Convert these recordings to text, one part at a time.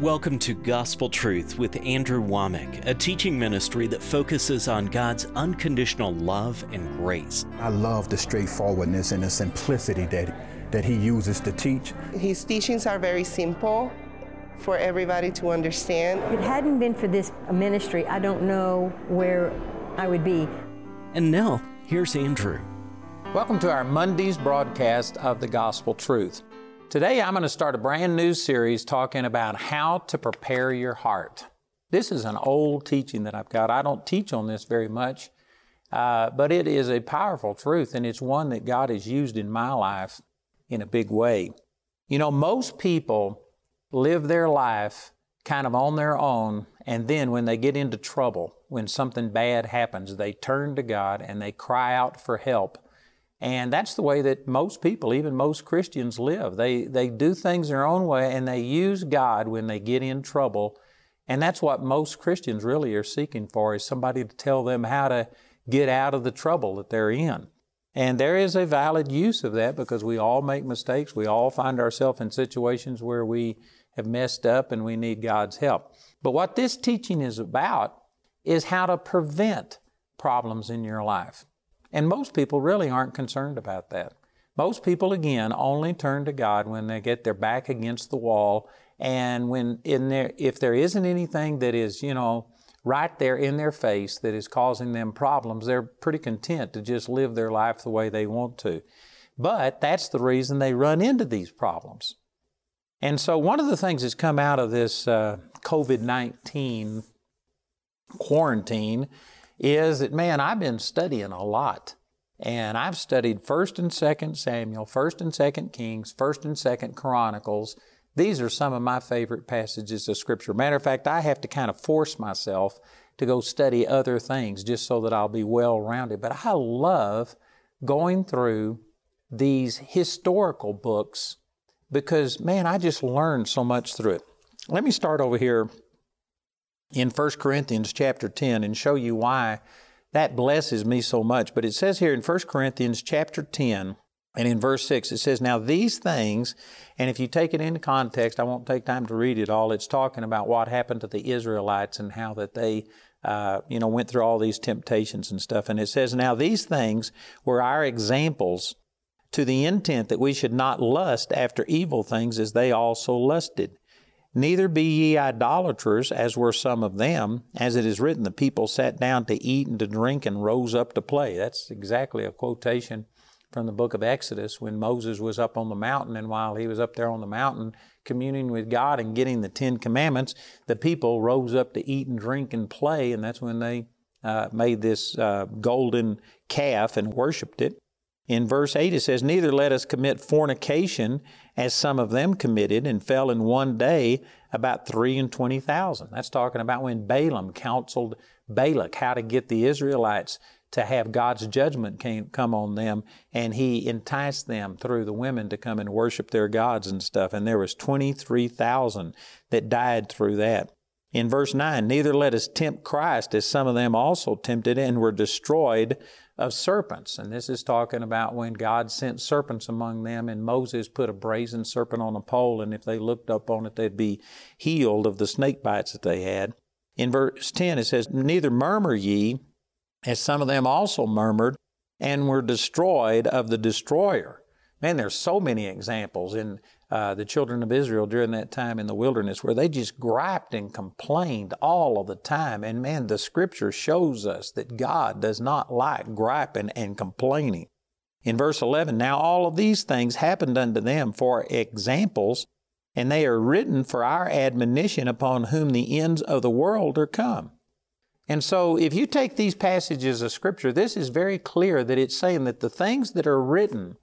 Welcome to Gospel Truth with Andrew Wommack, a teaching ministry that focuses on God's unconditional love and grace. I love the straightforwardness and the simplicity that, that he uses to teach. His teachings are very simple for everybody to understand. If it hadn't been for this ministry, I don't know where I would be. And now, here's Andrew. Welcome to our Monday's broadcast of the Gospel Truth. Today I'm going to start a brand new series talking about how to prepare your heart. This is an old teaching that I've got. I don't teach on this very much, uh, but it is a powerful truth and it's one that God has used in my life in a big way. You know, most people live their life kind of on their own, and then when they get into trouble, when something bad happens, they turn to God and they cry out for help and that's the way that most people, even most Christians, live. They, they do things their own way and they use God when they get in trouble. And that's what most Christians really are seeking for is somebody to tell them how to get out of the trouble that they're in. And there is a valid use of that because we all make mistakes. We all find ourselves in situations where we have messed up and we need God's help. But what this teaching is about is how to prevent problems in your life. And most people really aren't concerned about that. Most people, again, only turn to God when they get their back against the wall and when in there, if there isn't anything that is, you know, right there in their face that is causing them problems, they're pretty content to just live their life the way they want to. But that's the reason they run into these problems. And so, one of the things that's come out of this uh, COVID 19 quarantine is that, man, I've been studying a lot. And I've studied 1st and 2nd Samuel, 1st and 2nd Kings, 1st and 2nd Chronicles. These are some of my favorite passages of Scripture. Matter of fact, I have to kind of force myself to go study other things just so that I'll be well rounded. But I love going through these historical books because, man, I just learned so much through it. Let me start over here in 1 Corinthians chapter 10 and show you why that blesses me so much. But it says here in 1 Corinthians chapter 10 and in verse 6, it says, Now these things, and if you take it into context, I won't take time to read it all. It's talking about what happened to the Israelites and how that they, uh, you know, went through all these temptations and stuff. And it says, Now these things were our examples to the intent that we should not lust after evil things as they also lusted. Neither be ye idolaters, as were some of them. As it is written, the people sat down to eat and to drink and rose up to play. That's exactly a quotation from the book of Exodus when Moses was up on the mountain, and while he was up there on the mountain communing with God and getting the Ten Commandments, the people rose up to eat and drink and play, and that's when they uh, made this uh, golden calf and worshiped it. In verse 8, it says, Neither let us commit fornication, as some of them committed, and fell in one day about three and twenty thousand. That's talking about when Balaam counseled Balak how to get the Israelites to have God's judgment came, come on them, and he enticed them through the women to come and worship their gods and stuff. And there was 23,000 that died through that. In verse 9, neither let us tempt Christ as some of them also tempted and were destroyed of serpents. And this is talking about when God sent serpents among them, and Moses put a brazen serpent on a pole, and if they looked up on it, they'd be healed of the snake bites that they had. In verse 10, it says, Neither murmur ye, as some of them also murmured, and were destroyed of the destroyer. Man, there's so many examples in uh, the children of Israel during that time in the wilderness where they just griped and complained all of the time. And man, the scripture shows us that God does not like griping and complaining. In verse 11, now all of these things happened unto them for examples, and they are written for our admonition upon whom the ends of the world are come. And so, if you take these passages of Scripture, this is very clear that it's saying that the things that are written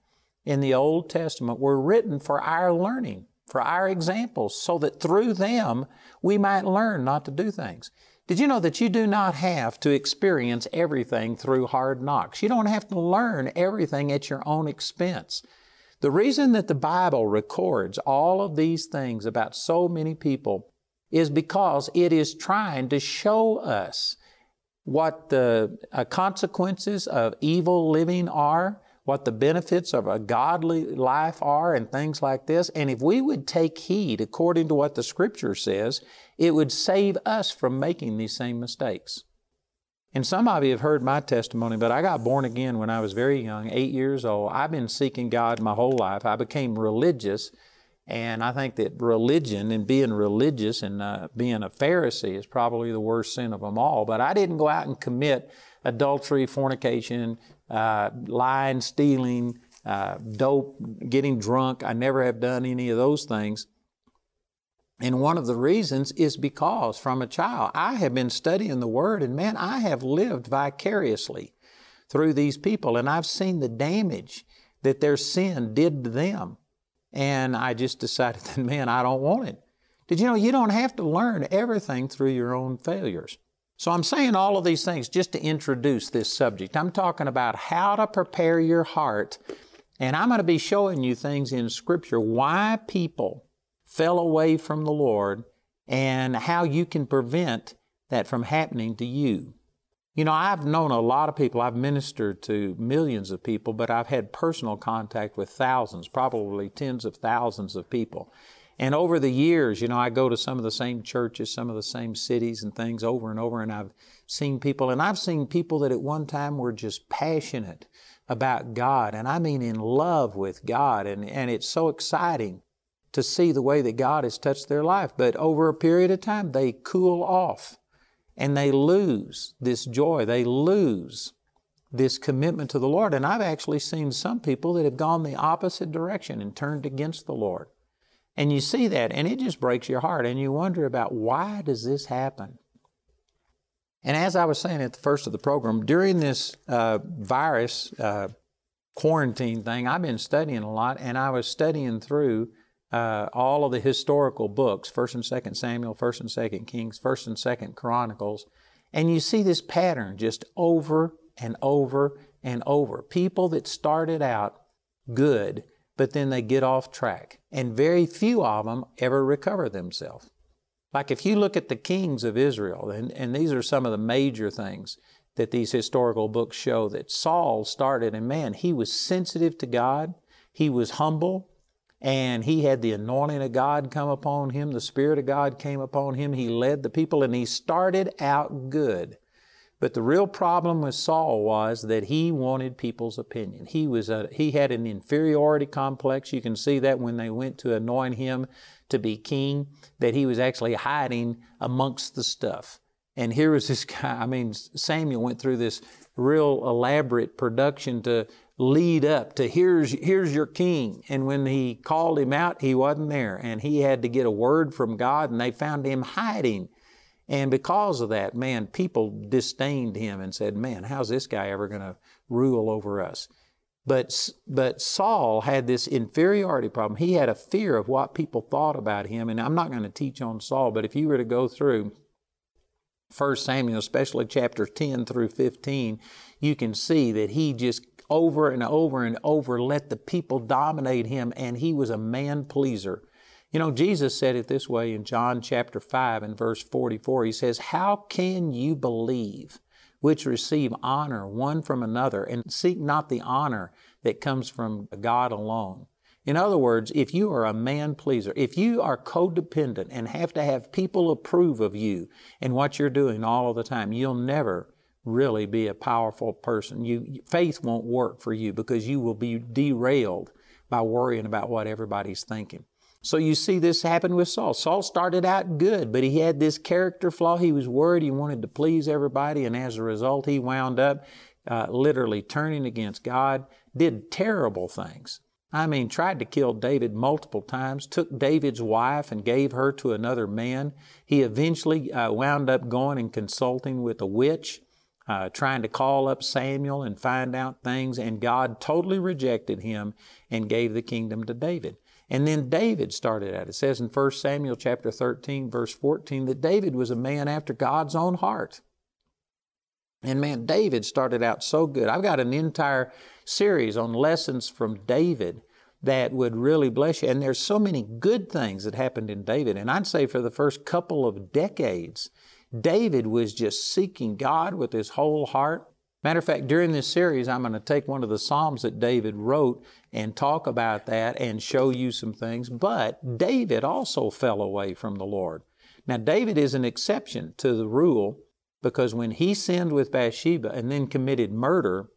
in the Old Testament were written for our learning, for our examples, so that through them we might learn not to do things. Did you know that you do not have to experience everything through hard knocks? You don't have to learn everything at your own expense. The reason that the Bible records all of these things about so many people is because it is trying to show us what the uh, consequences of evil living are, what the benefits of a godly life are and things like this. And if we would take heed according to what the Scripture says, it would save us from making these same mistakes. And some of you have heard my testimony, but I got born again when I was very young, eight years old. I've been seeking God my whole life. I became religious, and I think that religion and being religious and uh, being a Pharisee is probably the worst sin of them all. But I didn't go out and commit adultery, fornication, uh, lying, stealing, uh, dope, getting drunk. I never have done any of those things. And one of the reasons is because from a child, I have been studying the Word, and man, I have lived vicariously through these people, and I've seen the damage that their sin did to them. And I just decided that, man, I don't want it. Did you know you don't have to learn everything through your own failures? So I'm saying all of these things just to introduce this subject. I'm talking about how to prepare your heart, and I'm going to be showing you things in Scripture why people fell away from the Lord and how you can prevent that from happening to you. You know, I've known a lot of people, I've ministered to millions of people, but I've had personal contact with thousands, probably tens of thousands of people. And over the years, you know, I go to some of the same churches, some of the same cities and things over and over, and I've seen people, and I've seen people that at one time were just passionate about God, and I mean in love with God, and, and it's so exciting to see the way that God has touched their life. But over a period of time, they cool off and they lose this joy. They lose this commitment to the Lord. And I've actually seen some people that have gone the opposite direction and turned against the Lord. And you see that, and it just breaks your heart, and you wonder about why does this happen? And as I was saying at the first of the program, during this uh, virus uh, quarantine thing, I've been studying a lot, and I was studying through uh, all of the historical books, First and Second Samuel, First and Second Kings, First and Second Chronicles, and you see this pattern just over and over and over. People that started out good but then they get off track. And very few of them ever recover themselves. Like if you look at the kings of Israel, and, and these are some of the major things that these historical books show that Saul started, and man, he was sensitive to God, he was humble, and he had the anointing of God come upon him, the Spirit of God came upon him, he led the people, and he started out good. But the real problem with Saul was that he wanted people's opinion. He was a, he had an inferiority complex. You can see that when they went to anoint him to be king, that he was actually hiding amongst the stuff. And here was this guy, I mean, Samuel went through this real elaborate production to lead up to here's here's your king and when he called him out he wasn't there and he had to get a word from God and they found him hiding and because of that, man, people disdained him and said, man, how's this guy ever going to rule over us? But, but Saul had this inferiority problem. He had a fear of what people thought about him. And I'm not going to teach on Saul, but if you were to go through 1 Samuel, especially chapter 10 through 15, you can see that he just over and over and over let the people dominate him, and he was a man pleaser. You know, Jesus said it this way in John chapter 5 and verse 44. He says, How can you believe which receive honor one from another and seek not the honor that comes from God alone? In other words, if you are a man pleaser, if you are codependent and have to have people approve of you and what you're doing all of the time, you'll never really be a powerful person. You, faith won't work for you because you will be derailed by worrying about what everybody's thinking. So you see this happen with Saul. Saul started out good, but he had this character flaw. He was worried. He wanted to please everybody, and as a result, he wound up uh, literally turning against God, did terrible things. I mean, tried to kill David multiple times, took David's wife and gave her to another man. He eventually uh, wound up going and consulting with a witch, uh, trying to call up Samuel and find out things, and God totally rejected him and gave the kingdom to David. And then David started out. It says in 1 Samuel chapter 13, verse 14, that David was a man after God's own heart. And man, David started out so good. I've got an entire series on lessons from David that would really bless you. And there's so many good things that happened in David. And I'd say for the first couple of decades, David was just seeking God with his whole heart. Matter of fact, during this series, I'm going to take one of the Psalms that David wrote and talk about that and show you some things. But David also fell away from the Lord. Now, David is an exception to the rule because when he sinned with Bathsheba and then committed murder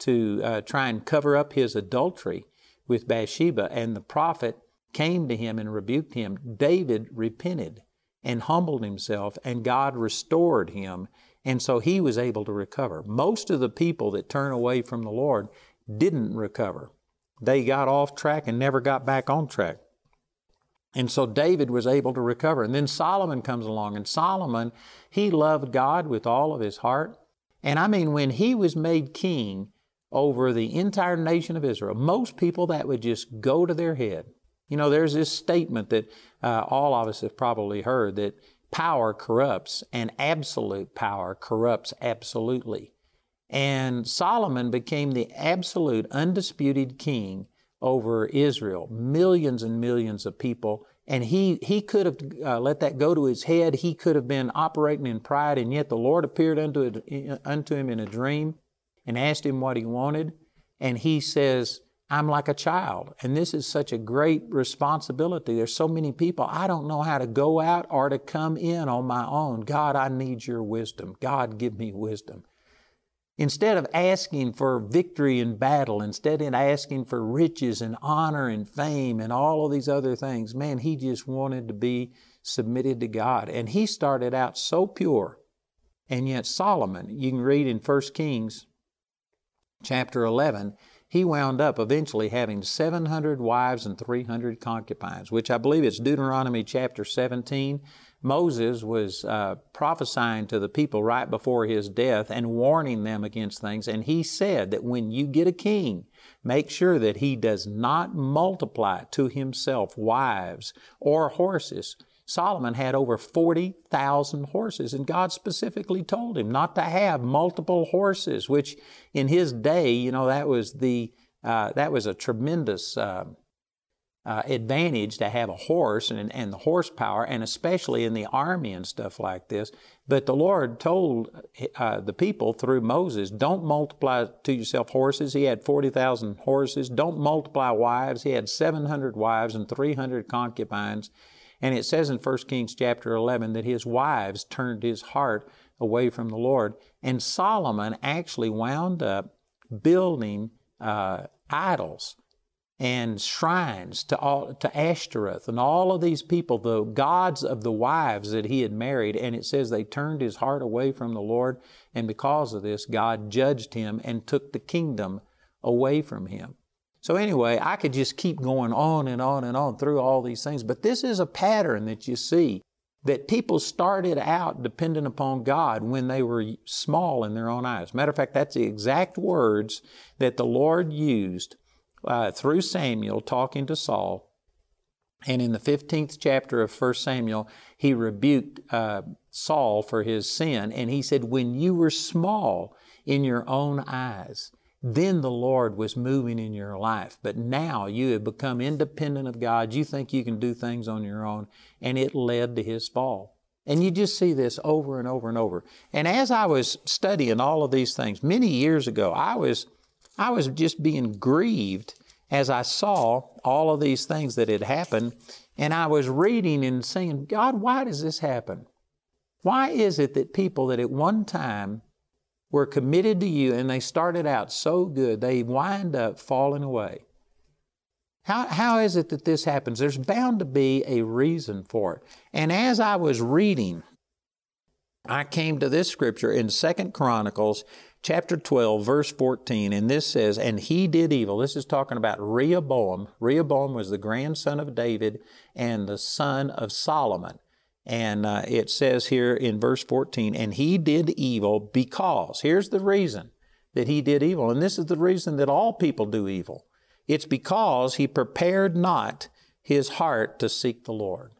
to uh, try and cover up his adultery with Bathsheba, and the prophet came to him and rebuked him, David repented and humbled himself, and God restored him. And so he was able to recover. Most of the people that turn away from the Lord didn't recover. They got off track and never got back on track. And so David was able to recover. And then Solomon comes along, and Solomon, he loved God with all of his heart. And I mean, when he was made king over the entire nation of Israel, most people that would just go to their head. You know, there's this statement that uh, all of us have probably heard that power corrupts, and absolute power corrupts absolutely. And Solomon became the absolute, undisputed king over Israel, millions and millions of people. And he, he could have uh, let that go to his head. He could have been operating in pride, and yet the Lord appeared unto, unto him in a dream and asked him what he wanted. And he says, I'm like a child. And this is such a great responsibility. There's so many people, I don't know how to go out or to come in on my own. God, I need your wisdom. God, give me wisdom. Instead of asking for victory in battle, instead of asking for riches and honor and fame and all of these other things, man, he just wanted to be submitted to God. And he started out so pure. And yet Solomon, you can read in 1 Kings chapter 11, he wound up eventually having 700 wives and 300 concubines, which I believe it's Deuteronomy chapter 17. Moses was uh, prophesying to the people right before his death and warning them against things. And he said that when you get a king, make sure that he does not multiply to himself wives or horses. Solomon had over 40,000 horses, and God specifically told him not to have multiple horses, which in his day, you know, that was the uh, that was a tremendous uh, uh, advantage to have a horse and, and the horsepower, and especially in the army and stuff like this. But the Lord told uh, the people through Moses, don't multiply to yourself horses. He had 40,000 horses. Don't multiply wives. He had 700 wives and 300 concubines. And it says in 1 Kings chapter 11 that his wives turned his heart away from the Lord. And Solomon actually wound up building uh, idols and shrines to all to Ashtoreth and all of these people, the gods of the wives that he had married, and it says they turned his heart away from the Lord, and because of this, God judged him and took the kingdom away from him. So anyway, I could just keep going on and on and on through all these things, but this is a pattern that you see that people started out dependent upon God when they were small in their own eyes. Matter of fact, that's the exact words that the Lord used uh, through Samuel talking to Saul. And in the 15th chapter of 1 Samuel, he rebuked uh, Saul for his sin. And he said, When you were small in your own eyes, then the Lord was moving in your life. But now you have become independent of God. You think you can do things on your own. And it led to his fall. And you just see this over and over and over. And as I was studying all of these things many years ago, I was I was just being grieved as I saw all of these things that had happened. And I was reading and saying, God, why does this happen? Why is it that people that at one time were committed to you and they started out so good, they wind up falling away? How, how is it that this happens? There's bound to be a reason for it. And as I was reading, I came to this scripture in Second Chronicles chapter 12, verse 14, and this says, And he did evil. This is talking about Rehoboam. Rehoboam was the grandson of David and the son of Solomon. And uh, it says here in verse 14, And he did evil because, here's the reason that he did evil, and this is the reason that all people do evil. It's because he prepared not his heart to seek the Lord.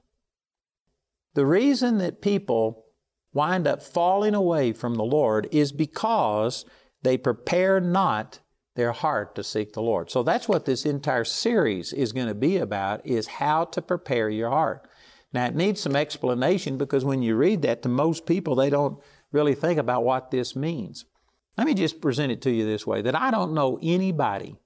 The reason that people wind up falling away from the Lord is because they prepare not their heart to seek the Lord. So that's what this entire series is going to be about is how to prepare your heart. Now it needs some explanation because when you read that to most people they don't really think about what this means. Let me just present it to you this way that I don't know anybody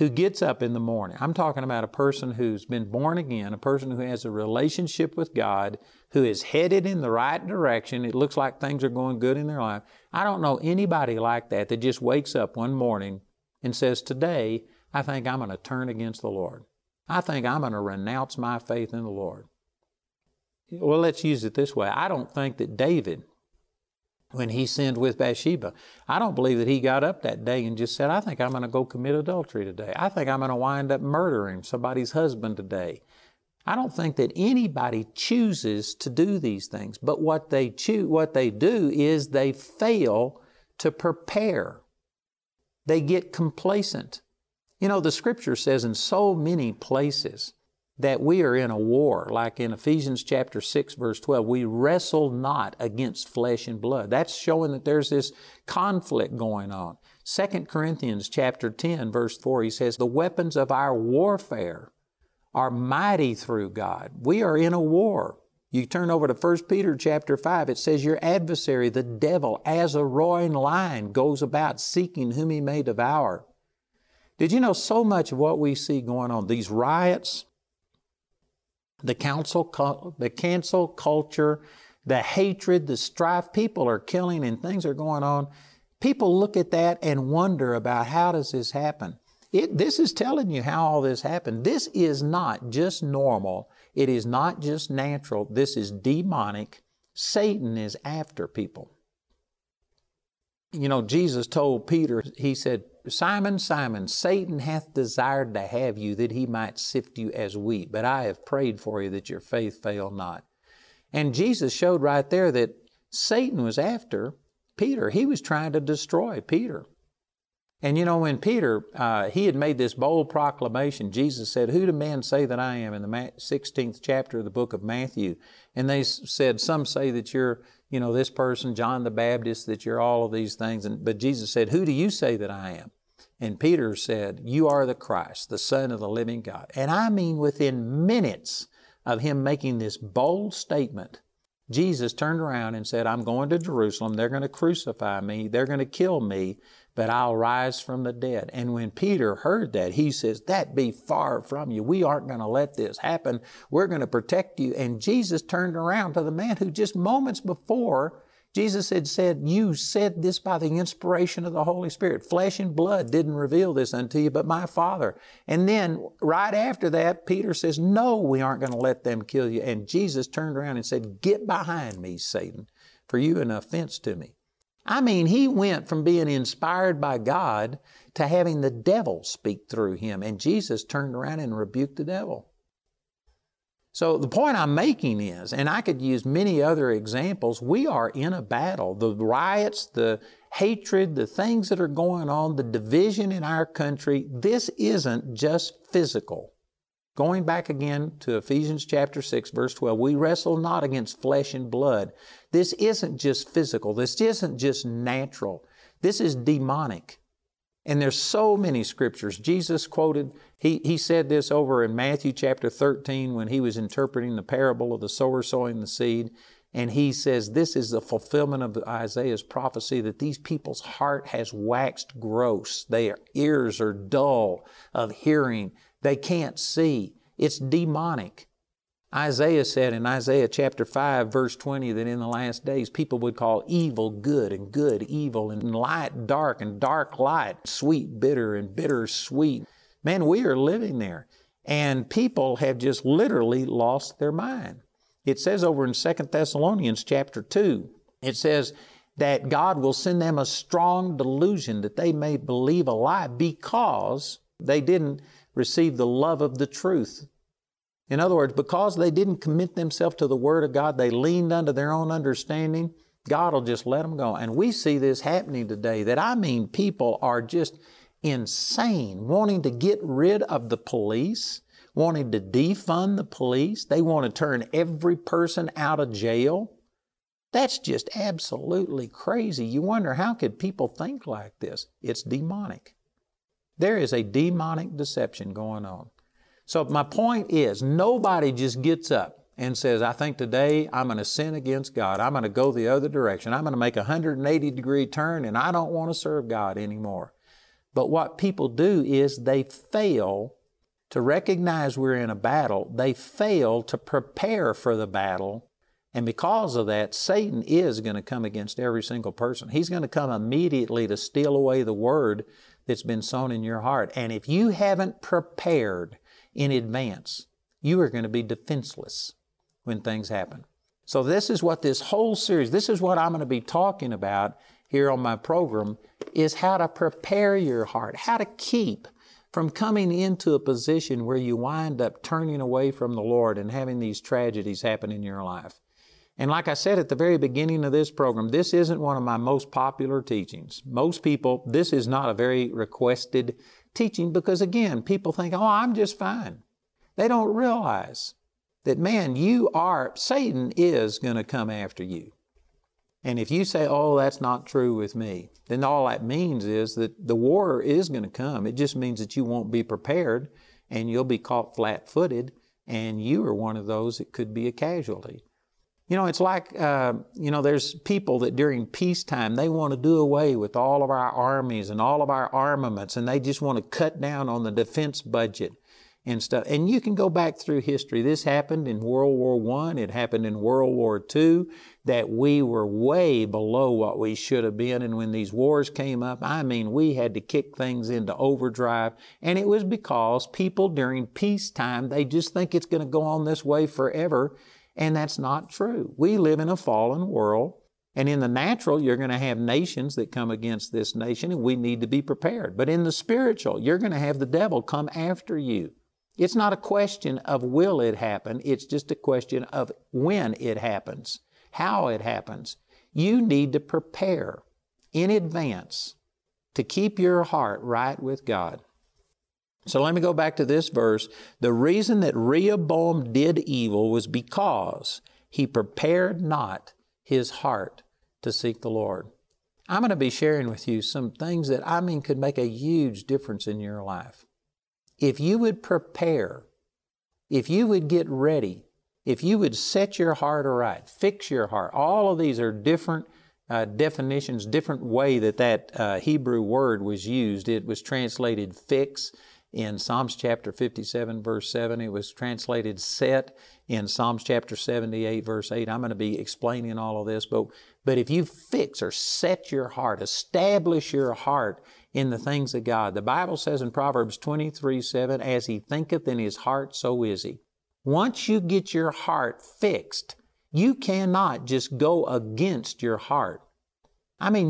who gets up in the morning. I'm talking about a person who's been born again, a person who has a relationship with God, who is headed in the right direction. It looks like things are going good in their life. I don't know anybody like that that just wakes up one morning and says, Today, I think I'm going to turn against the Lord. I think I'm going to renounce my faith in the Lord. Well, let's use it this way. I don't think that David when he sinned with Bathsheba. I don't believe that he got up that day and just said, I think I'm going to go commit adultery today. I think I'm going to wind up murdering somebody's husband today. I don't think that anybody chooses to do these things, but what they choose, what they do is they fail to prepare. They get complacent. You know, the scripture says in so many places, that we are in a war, like in Ephesians chapter 6, verse 12. We wrestle not against flesh and blood. That's showing that there's this conflict going on. 2 Corinthians chapter 10, verse 4, he says, The weapons of our warfare are mighty through God. We are in a war. You turn over to 1 Peter chapter 5, it says, Your adversary, the devil, as a roaring lion, goes about seeking whom he may devour. Did you know so much of what we see going on, these riots, the council, the cancel culture, the hatred, the strife, people are killing and things are going on. People look at that and wonder about how does this happen? It, this is telling you how all this happened. This is not just normal. It is not just natural. This is demonic. Satan is after people. You know, Jesus told Peter, He said, Simon, Simon, Satan hath desired to have you that he might sift you as wheat, but I have prayed for you that your faith fail not. And Jesus showed right there that Satan was after Peter. He was trying to destroy Peter. And you know, when Peter, uh, he had made this bold proclamation, Jesus said, Who do men say that I am? in the 16th chapter of the book of Matthew. And they said, Some say that you're you know, this person, John the Baptist, that you're all of these things. And, but Jesus said, Who do you say that I am? And Peter said, You are the Christ, the Son of the living God. And I mean, within minutes of him making this bold statement, Jesus turned around and said, I'm going to Jerusalem. They're going to crucify me. They're going to kill me but I'll rise from the dead. And when Peter heard that, he says, That be far from you. We aren't going to let this happen. We're going to protect you. And Jesus turned around to the man who just moments before Jesus had said, You said this by the inspiration of the Holy Spirit. Flesh and blood didn't reveal this unto you, but my Father. And then right after that, Peter says, No, we aren't going to let them kill you. And Jesus turned around and said, Get behind me, Satan, for you an offense to me. I mean, he went from being inspired by God to having the devil speak through him, and Jesus turned around and rebuked the devil. So the point I'm making is, and I could use many other examples, we are in a battle. The riots, the hatred, the things that are going on, the division in our country, this isn't just physical. Going back again to Ephesians chapter 6, verse 12, we wrestle not against flesh and blood. This isn't just physical. This isn't just natural. This is demonic. And there's so many scriptures. Jesus quoted, he, he said this over in Matthew chapter 13 when he was interpreting the parable of the sower sowing the seed. And he says, This is the fulfillment of Isaiah's prophecy that these people's heart has waxed gross. Their ears are dull of hearing. They can't see. It's demonic. Isaiah said in Isaiah chapter 5, verse 20, that in the last days people would call evil good and good evil and light dark and dark light, sweet bitter and bitter sweet. Man, we are living there. And people have just literally lost their mind. It says over in 2 Thessalonians chapter 2, it says that God will send them a strong delusion that they may believe a lie because they didn't receive the love of the truth. In other words, because they didn't commit themselves to the Word of God, they leaned unto their own understanding, God will just let them go. And we see this happening today that I mean, people are just insane, wanting to get rid of the police, wanting to defund the police. They want to turn every person out of jail. That's just absolutely crazy. You wonder how could people think like this? It's demonic. There is a demonic deception going on. So my point is, nobody just gets up and says, I think today I'm going to sin against God. I'm going to go the other direction. I'm going to make a 180 degree turn and I don't want to serve God anymore. But what people do is they fail to recognize we're in a battle. They fail to prepare for the battle. And because of that, Satan is going to come against every single person. He's going to come immediately to steal away the word that's been sown in your heart. And if you haven't prepared in advance, you are going to be defenseless when things happen. So, this is what this whole series, this is what I'm going to be talking about here on my program, is how to prepare your heart, how to keep from coming into a position where you wind up turning away from the Lord and having these tragedies happen in your life. And like I said at the very beginning of this program, this isn't one of my most popular teachings. Most people, this is not a very requested teaching because, again, people think, oh, I'm just fine. They don't realize that, man, you are, Satan is going to come after you. And if you say, oh, that's not true with me, then all that means is that the war is going to come. It just means that you won't be prepared and you'll be caught flat footed and you are one of those that could be a casualty. You know, it's like, uh, you know, there's people that during peacetime, they want to do away with all of our armies and all of our armaments and they just want to cut down on the defense budget and stuff. And you can go back through history. This happened in World War I, it happened in World War II, that we were way below what we should have been. And when these wars came up, I mean, we had to kick things into overdrive. And it was because people during peacetime, they just think it's going to go on this way forever. And that's not true. We live in a fallen world. And in the natural, you're going to have nations that come against this nation, and we need to be prepared. But in the spiritual, you're going to have the devil come after you. It's not a question of will it happen, it's just a question of when it happens, how it happens. You need to prepare in advance to keep your heart right with God. So let me go back to this verse. The reason that Rehoboam did evil was because he prepared not his heart to seek the Lord. I'm going to be sharing with you some things that I mean could make a huge difference in your life. If you would prepare, if you would get ready, if you would set your heart aright, fix your heart, all of these are different uh, definitions, different way that that uh, Hebrew word was used. It was translated fix in Psalms chapter 57, verse 7. It was translated set in Psalms chapter 78, verse 8. I'm going to be explaining all of this, but, but if you fix or set your heart, establish your heart in the things of God. The Bible says in Proverbs 23 7, as he thinketh in his heart, so is he. Once you get your heart fixed, you cannot just go against your heart. I mean,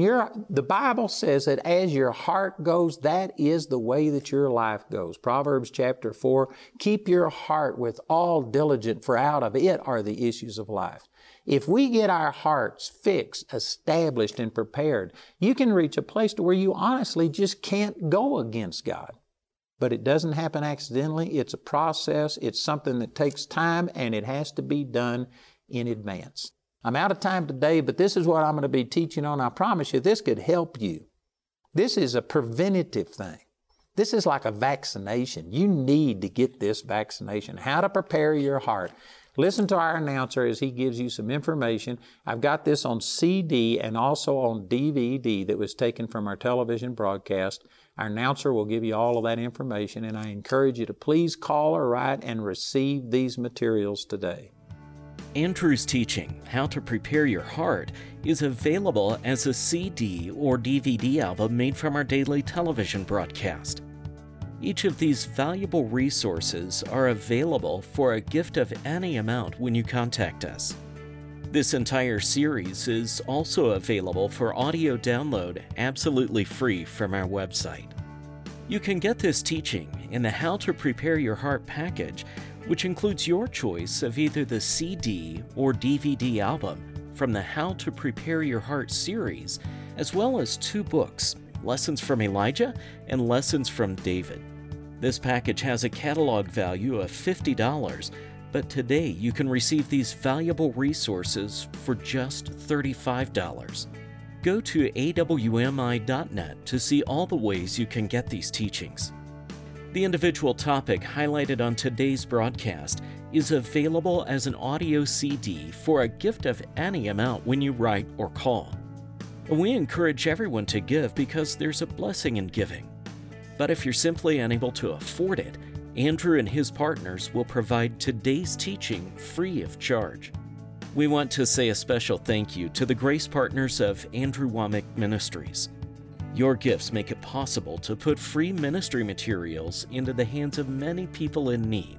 the Bible says that as your heart goes, that is the way that your life goes. Proverbs chapter 4 keep your heart with all diligence, for out of it are the issues of life. If we get our hearts fixed, established, and prepared, you can reach a place to where you honestly just can't go against God. But it doesn't happen accidentally. It's a process. It's something that takes time and it has to be done in advance. I'm out of time today, but this is what I'm going to be teaching on. I promise you, this could help you. This is a preventative thing. This is like a vaccination. You need to get this vaccination. How to prepare your heart. Listen to our announcer as he gives you some information. I've got this on CD and also on DVD that was taken from our television broadcast. Our announcer will give you all of that information, and I encourage you to please call or write and receive these materials today. Andrew's teaching, How to Prepare Your Heart, is available as a CD or DVD album made from our daily television broadcast. Each of these valuable resources are available for a gift of any amount when you contact us. This entire series is also available for audio download absolutely free from our website. You can get this teaching in the How to Prepare Your Heart package, which includes your choice of either the CD or DVD album from the How to Prepare Your Heart series, as well as two books Lessons from Elijah and Lessons from David. This package has a catalog value of $50, but today you can receive these valuable resources for just $35. Go to awmi.net to see all the ways you can get these teachings. The individual topic highlighted on today's broadcast is available as an audio CD for a gift of any amount when you write or call. We encourage everyone to give because there's a blessing in giving. But if you're simply unable to afford it, Andrew and his partners will provide today's teaching free of charge. We want to say a special thank you to the grace partners of Andrew Wommack Ministries. Your gifts make it possible to put free ministry materials into the hands of many people in need.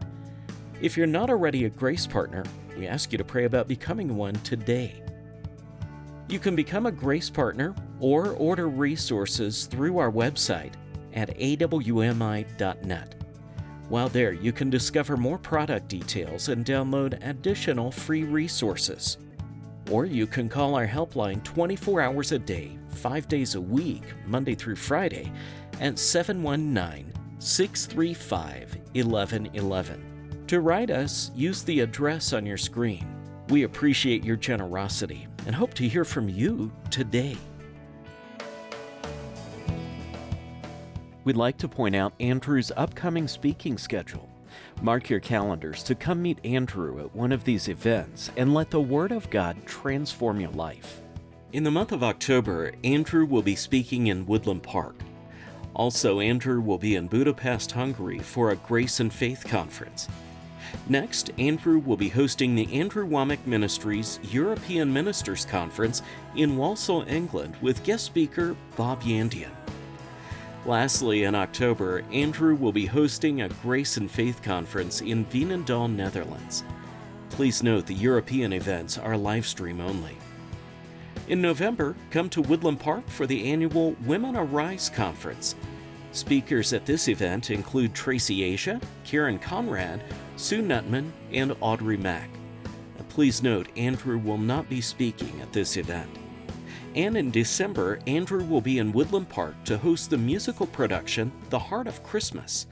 If you're not already a grace partner, we ask you to pray about becoming one today. You can become a grace partner or order resources through our website at awmi.net. While there, you can discover more product details and download additional free resources. Or you can call our helpline 24 hours a day, 5 days a week, Monday through Friday, at 719 635 1111. To write us, use the address on your screen. We appreciate your generosity and hope to hear from you today. We'd like to point out Andrew's upcoming speaking schedule. Mark your calendars to come meet Andrew at one of these events and let the Word of God transform your life. In the month of October, Andrew will be speaking in Woodland Park. Also, Andrew will be in Budapest, Hungary for a Grace and Faith conference. Next, Andrew will be hosting the Andrew Wommack Ministries European Ministers Conference in Walsall, England, with guest speaker Bob Yandian. Lastly, in October, Andrew will be hosting a Grace and Faith conference in Veenendaal, Netherlands. Please note the European events are live stream only. In November, come to Woodland Park for the annual Women Arise conference. Speakers at this event include Tracy Asia, Karen Conrad, Sue Nutman, and Audrey Mack. Please note, Andrew will not be speaking at this event. And in December, Andrew will be in Woodland Park to host the musical production The Heart of Christmas.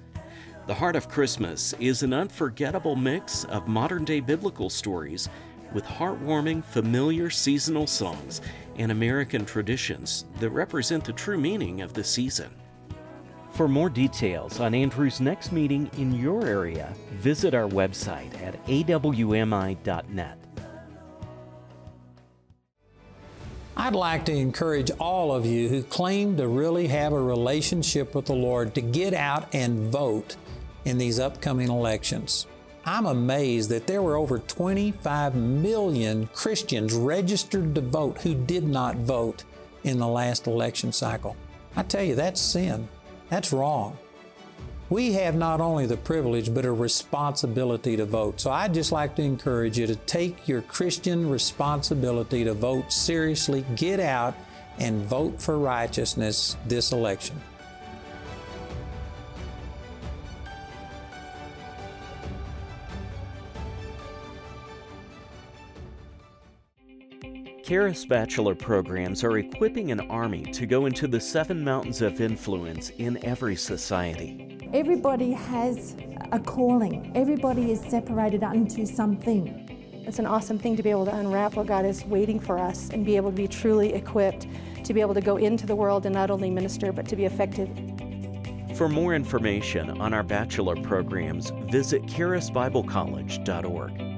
The Heart of Christmas is an unforgettable mix of modern day biblical stories with heartwarming, familiar seasonal songs and American traditions that represent the true meaning of the season. For more details on Andrew's next meeting in your area, visit our website at awmi.net. I'd like to encourage all of you who claim to really have a relationship with the Lord to get out and vote in these upcoming elections. I'm amazed that there were over 25 million Christians registered to vote who did not vote in the last election cycle. I tell you, that's sin. That's wrong we have not only the privilege but a responsibility to vote. So I'd just like to encourage you to take your Christian responsibility to vote seriously, get out and vote for righteousness this election. Charis Bachelor programs are equipping an army to go into the seven mountains of influence in every society. Everybody has a calling, everybody is separated unto something. It's an awesome thing to be able to unwrap what God is waiting for us and be able to be truly equipped to be able to go into the world and not only minister, but to be effective. For more information on our bachelor programs, visit charisbiblecollege.org.